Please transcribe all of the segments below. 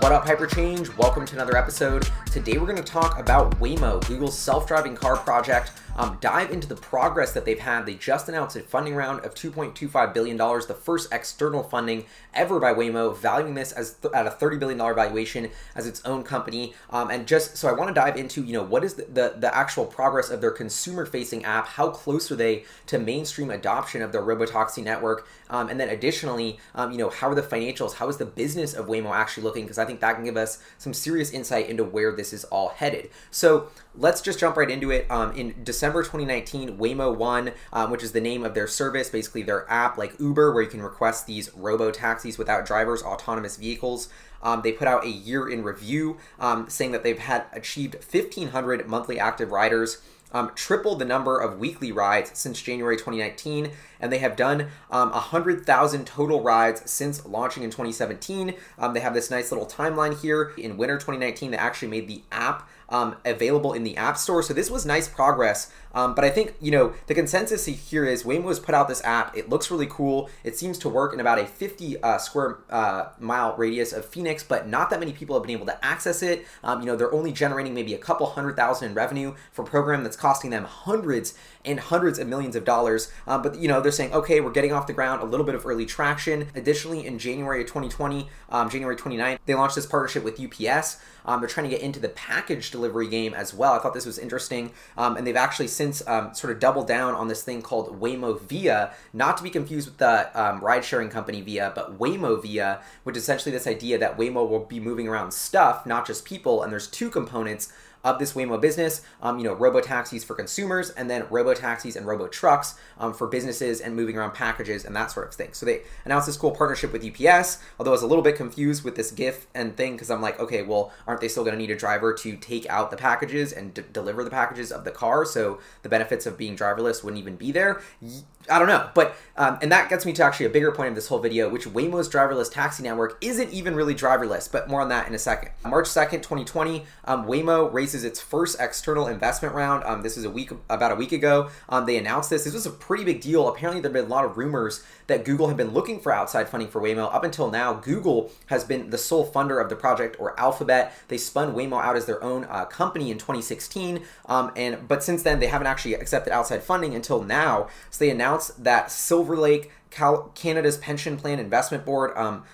What up, Hyperchange? Welcome to another episode. Today we're going to talk about Waymo, Google's self driving car project. Um, dive into the progress that they've had. They just announced a funding round of $2.25 billion, the first external funding ever by Waymo, valuing this as th- at a $30 billion valuation as its own company. Um, and just so I want to dive into, you know, what is the, the, the actual progress of their consumer facing app? How close are they to mainstream adoption of their robotaxi network? Um, and then additionally, um, you know, how are the financials? How is the business of Waymo actually looking? Because I think that can give us some serious insight into where this is all headed. So let's just jump right into it. Um, in December 2019, Waymo One, um, which is the name of their service, basically their app like Uber, where you can request these robo taxis without drivers, autonomous vehicles. Um, they put out a year in review um, saying that they've had achieved 1,500 monthly active riders um, tripled the number of weekly rides since January 2019, and they have done um, 100,000 total rides since launching in 2017. Um, they have this nice little timeline here. In winter 2019, they actually made the app um, available in the App Store. So this was nice progress. Um, but I think, you know, the consensus here is Waymo has put out this app. It looks really cool. It seems to work in about a 50 uh, square uh, mile radius of Phoenix, but not that many people have been able to access it. Um, you know, they're only generating maybe a couple hundred thousand in revenue for a program that's costing them hundreds and hundreds of millions of dollars. Um, but, you know, they're saying, okay, we're getting off the ground, a little bit of early traction. Additionally, in January of 2020, um, January 29th, they launched this partnership with UPS. Um, they're trying to get into the package delivery game as well. I thought this was interesting. Um, and they've actually since um, sort of doubled down on this thing called Waymo Via, not to be confused with the um, ride sharing company Via, but Waymo Via, which is essentially this idea that Waymo will be moving around stuff, not just people. And there's two components of this Waymo business. Um, you know, robo taxis for consumers, and then robo taxis and robo trucks um, for businesses and moving around packages and that sort of thing. So they announced this cool partnership with UPS. Although I was a little bit confused with this GIF and thing because I'm like, okay, well, aren't they still going to need a driver to take out the packages and d- deliver the packages of the car? So the benefits of being driverless wouldn't even be there. I don't know, but um, and that gets me to actually a bigger point of this whole video, which Waymo's driverless taxi network isn't even really driverless. But more on that in a second. March second, 2020, um, Waymo raises its first external investment round. Um, this is a week about a week ago. Um, they announced this. This was a pretty big deal. Apparently, there have been a lot of rumors that Google had been looking for outside funding for Waymo. Up until now, Google has been the sole funder of the project, or Alphabet. They spun Waymo out as their own uh, company in 2016, um, and but since then they haven't actually accepted outside funding until now. So they announced that Silver Lake, Cal- Canada's pension plan investment board, um,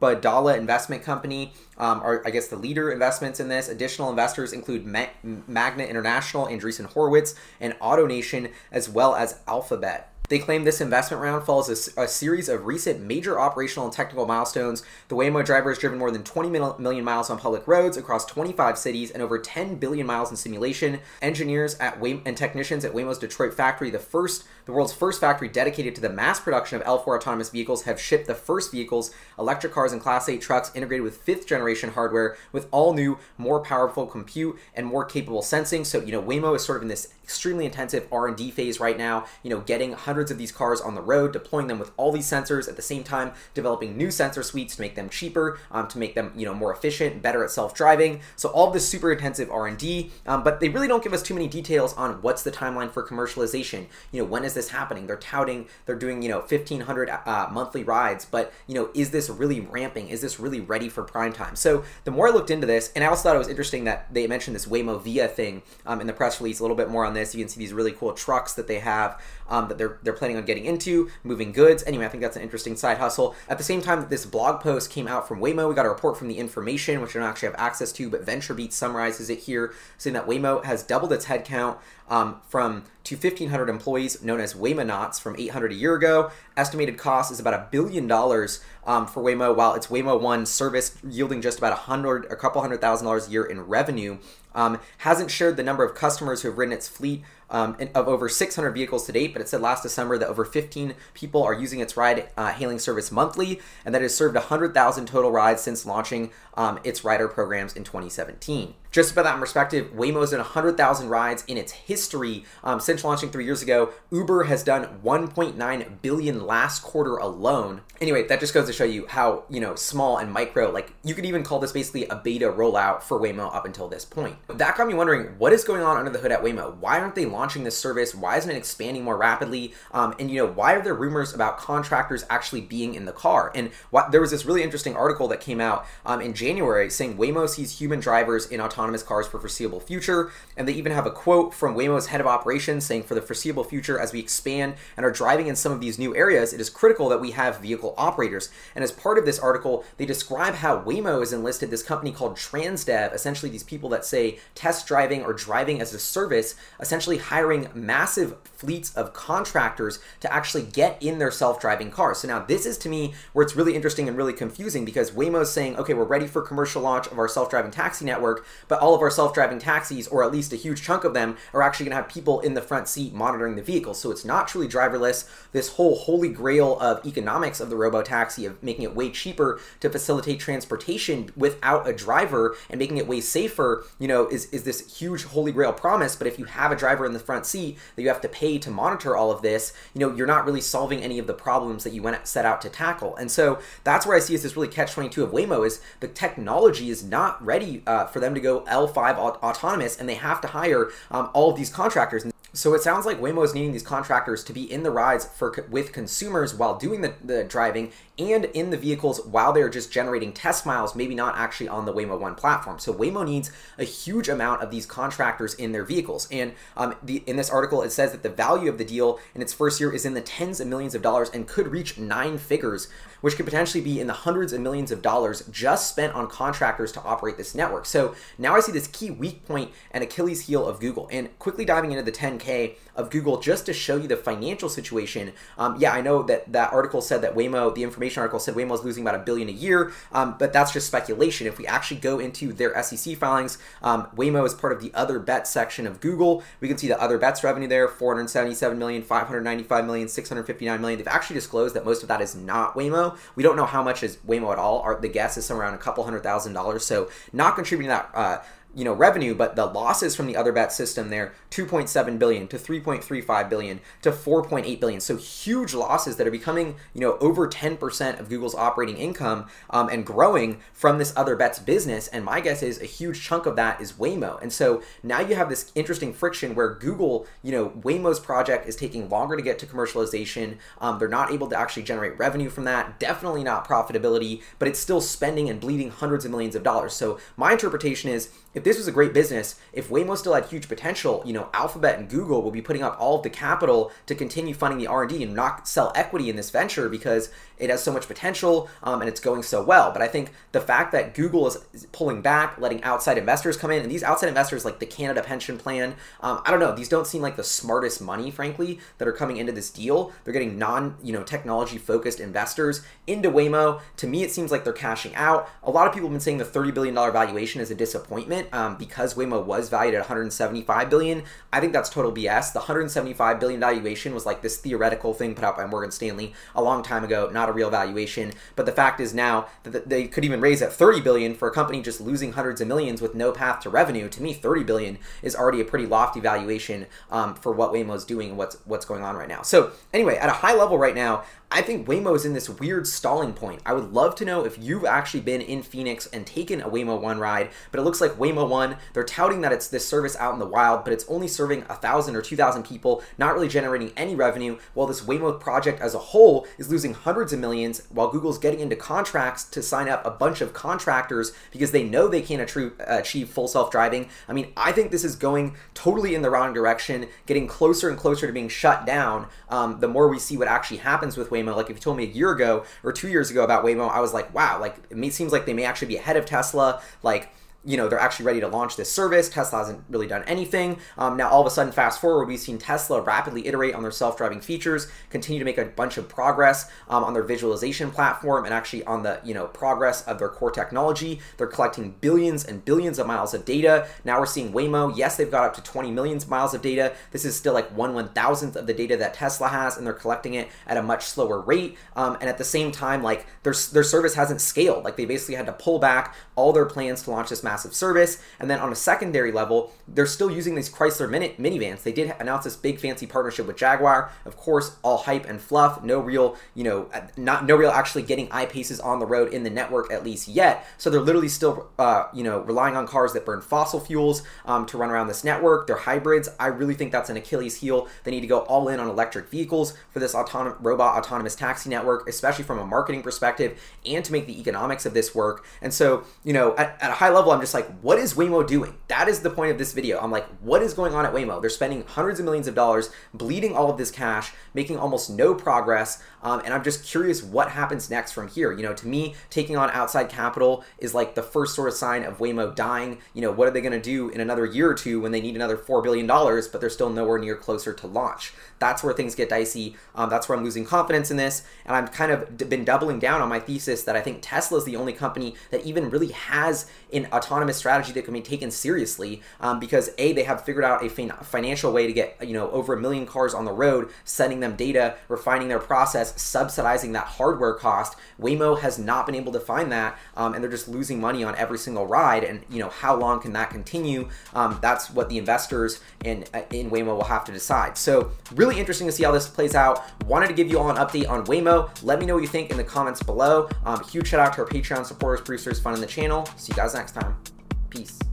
Mubadala Investment Company um, are, I guess, the leader investments in this. Additional investors include Ma- Magna International, Andreessen Horowitz, and AutoNation, as well as Alphabet. They claim this investment round follows a, a, series of recent major operational and technical milestones. The Waymo driver has driven more than 20 million miles on public roads across 25 cities and over 10 billion miles in simulation. Engineers at Way- and technicians at Waymo's Detroit factory, the first, the world's first factory dedicated to the mass production of L4 autonomous vehicles, have shipped the first vehicles, electric cars and Class 8 trucks integrated with fifth generation hardware with all new, more powerful compute and more capable sensing. So, you know, Waymo is sort of in this extremely intensive R&D phase right now, you know, getting hundreds of these cars on the road, deploying them with all these sensors at the same time, developing new sensor suites to make them cheaper, um, to make them, you know, more efficient, better at self-driving. So all this super intensive R&D, um, but they really don't give us too many details on what's the timeline for commercialization. You know, when is this happening? They're touting, they're doing, you know, 1500 uh, monthly rides, but, you know, is this really ramping? Is this really ready for prime time? So the more I looked into this, and I also thought it was interesting that they mentioned this Waymo Via thing um, in the press release a little bit more on this. You can see these really cool trucks that they have um, that they're they're planning on getting into, moving goods. Anyway, I think that's an interesting side hustle. At the same time that this blog post came out from Waymo, we got a report from the information, which I don't actually have access to, but VentureBeat summarizes it here, saying that Waymo has doubled its headcount um, from to 1,500 employees, known as Waymonauts, from 800 a year ago. Estimated cost is about a billion dollars um, for Waymo, while its Waymo One service yielding just about a hundred, a couple hundred thousand dollars a year in revenue. Um, hasn't shared the number of customers who have ridden its fleet um, of over 600 vehicles to date, but it said last December that over 15 people are using its ride uh, hailing service monthly, and that it has served 100,000 total rides since launching um, its rider programs in 2017. Just about that in perspective, Waymo's done 100,000 rides in its history um, since launching three years ago. Uber has done 1.9 billion last quarter alone. Anyway, that just goes to show you how, you know, small and micro, like you could even call this basically a beta rollout for Waymo up until this point. That got me wondering what is going on under the hood at Waymo? Why aren't they launching this service? Why isn't it expanding more rapidly? Um, and, you know, why are there rumors about contractors actually being in the car? And there was this really interesting article that came out um, in January saying Waymo sees human drivers in autonomous cars for foreseeable future. And they even have a quote from Waymo's head of operations saying, for the foreseeable future, as we expand and are driving in some of these new areas, it is critical that we have vehicle operators. And as part of this article, they describe how Waymo has enlisted this company called Transdev, essentially these people that say test driving or driving as a service, essentially hiring massive fleets of contractors to actually get in their self-driving cars. So now this is to me where it's really interesting and really confusing because Waymo's saying, okay, we're ready for commercial launch of our self-driving taxi network, but all of our self-driving taxis, or at least a huge chunk of them, are actually gonna have people in the front seat monitoring the vehicle. So it's not truly driverless. This whole holy grail of economics of the robo-taxi of making it way cheaper to facilitate transportation without a driver and making it way safer, you know, is, is this huge holy grail promise. But if you have a driver in the front seat that you have to pay to monitor all of this, you know, you're not really solving any of the problems that you went set out to tackle. And so that's where I see as this really catch 22 of Waymo is the technology is not ready uh, for them to go L5 autonomous and they have to hire um, all of these contractors. So it sounds like Waymo is needing these contractors to be in the rides for with consumers while doing the, the driving and in the vehicles while they're just generating test miles, maybe not actually on the Waymo One platform. So Waymo needs a huge amount of these contractors in their vehicles. And um, the, in this article, it says that the value of the deal in its first year is in the tens of millions of dollars and could reach nine figures, which could potentially be in the hundreds of millions of dollars just spent on contractors to operate this network. So now I see this key weak point and Achilles heel of Google. And quickly diving into the 10K of Google just to show you the financial situation. Um, yeah, I know that that article said that Waymo, the information article said Waymo is losing about a billion a year, um, but that's just speculation. If we actually go into their SEC filings, um, Waymo is part of the other bets section of Google. We can see the other bets revenue there 477 million, 595 million, 659 million. They've actually disclosed that most of that is not Waymo. We don't know how much is Waymo at all. Our, the guess is somewhere around a couple hundred thousand dollars. So not contributing that. Uh, you know revenue but the losses from the other bet system there 2.7 billion to 3.35 billion to 4.8 billion. So huge losses that are becoming you know over 10% of google's operating income um, and growing from this other bets business. And my guess is a huge chunk of that is waymo. And so now you have this interesting friction where google you know waymo's project is taking longer to get to commercialization. Um, they're not able to actually generate revenue from that. Definitely not profitability but it's still spending and bleeding hundreds of millions of dollars. So my interpretation is if this was a great business, if Waymo still had huge potential, you know, Alphabet and Google will be putting up all of the capital to continue funding the R&D and not sell equity in this venture because it has so much potential um, and it's going so well. But I think the fact that Google is, pulling back, letting outside investors come in, and these outside investors like the Canada Pension Plan, um, I don't know, these don't seem like the smartest money, frankly, that are coming into this deal. They're getting non, you know, technology focused investors into Waymo. To me, it seems like they're cashing out. A lot of people have been saying the $30 billion valuation is a disappointment um, because Waymo was valued at 175 billion. I think that's total BS. The 175 billion valuation was like this theoretical thing put out by Morgan Stanley a long time ago, not a real valuation. But the fact is now that they could even raise at 30 billion for a company just losing hundreds of millions with no path to revenue. To me, 30 billion is already a pretty lofty valuation um, for what Waymo is doing and what's what's going on right now. So anyway, at a high level right now, I think Waymo is in this weird stalling point. I would love to know if you've actually been in Phoenix and taken a Waymo One ride, but it looks like Waymo One, they're touting that it's this service out in the wild, but it's only serving a thousand or two thousand people, not really generating any revenue, while this Waymo project as a whole is losing hundreds of millions, while Google's getting into contracts to sign up a bunch of contractors because they know they can't achieve full self-driving. I mean, I think this is going totally in the wrong direction, getting closer and closer to being shut down. Um, the more we see what actually happens with Waymo. Like if you told me a year ago or two years ago about Waymo, I was like, wow, like it seems like they may actually be ahead of Tesla. Like you know they're actually ready to launch this service. Tesla hasn't really done anything. Um, now all of a sudden, fast forward, we've seen Tesla rapidly iterate on their self-driving features, continue to make a bunch of progress um, on their visualization platform, and actually on the you know progress of their core technology. They're collecting billions and billions of miles of data. Now we're seeing Waymo. Yes, they've got up to 20 million miles of data. This is still like one one thousandth of the data that Tesla has, and they're collecting it at a much slower rate. Um, and at the same time, like their their service hasn't scaled. Like they basically had to pull back all their plans to launch this massive massive service. And then on a secondary level, they're still using these Chrysler mini- minivans. They did announce this big fancy partnership with Jaguar. Of course, all hype and fluff. No real, you know, not no real actually getting I-Paces on the road in the network at least yet. So they're literally still, uh, you know, relying on cars that burn fossil fuels um, to run around this network. They're hybrids. I really think that's an Achilles heel. They need to go all in on electric vehicles for this autonom- robot autonomous taxi network, especially from a marketing perspective, and to make the economics of this work. And so, you know, at, at a high level, I'm just like, what is Waymo doing? That is the point of this video. I'm like, what is going on at Waymo? They're spending hundreds of millions of dollars, bleeding all of this cash, making almost no progress. Um, and I'm just curious what happens next from here. You know, to me, taking on outside capital is like the first sort of sign of Waymo dying. You know, what are they going to do in another year or two when they need another $4 billion, but they're still nowhere near closer to launch? That's where things get dicey. Um, that's where I'm losing confidence in this. And I've kind of been doubling down on my thesis that I think Tesla is the only company that even really has an autonomous strategy that can be taken seriously um, because A, they have figured out a fin- financial way to get, you know, over a million cars on the road, sending them data, refining their process, subsidizing that hardware cost. Waymo has not been able to find that, um, and they're just losing money on every single ride. And, you know, how long can that continue? Um, that's what the investors in, in Waymo will have to decide. So, really really interesting to see how this plays out. Wanted to give you all an update on Waymo. Let me know what you think in the comments below. Um, huge shout out to our Patreon supporters, producers, fun in the channel. See you guys next time. Peace.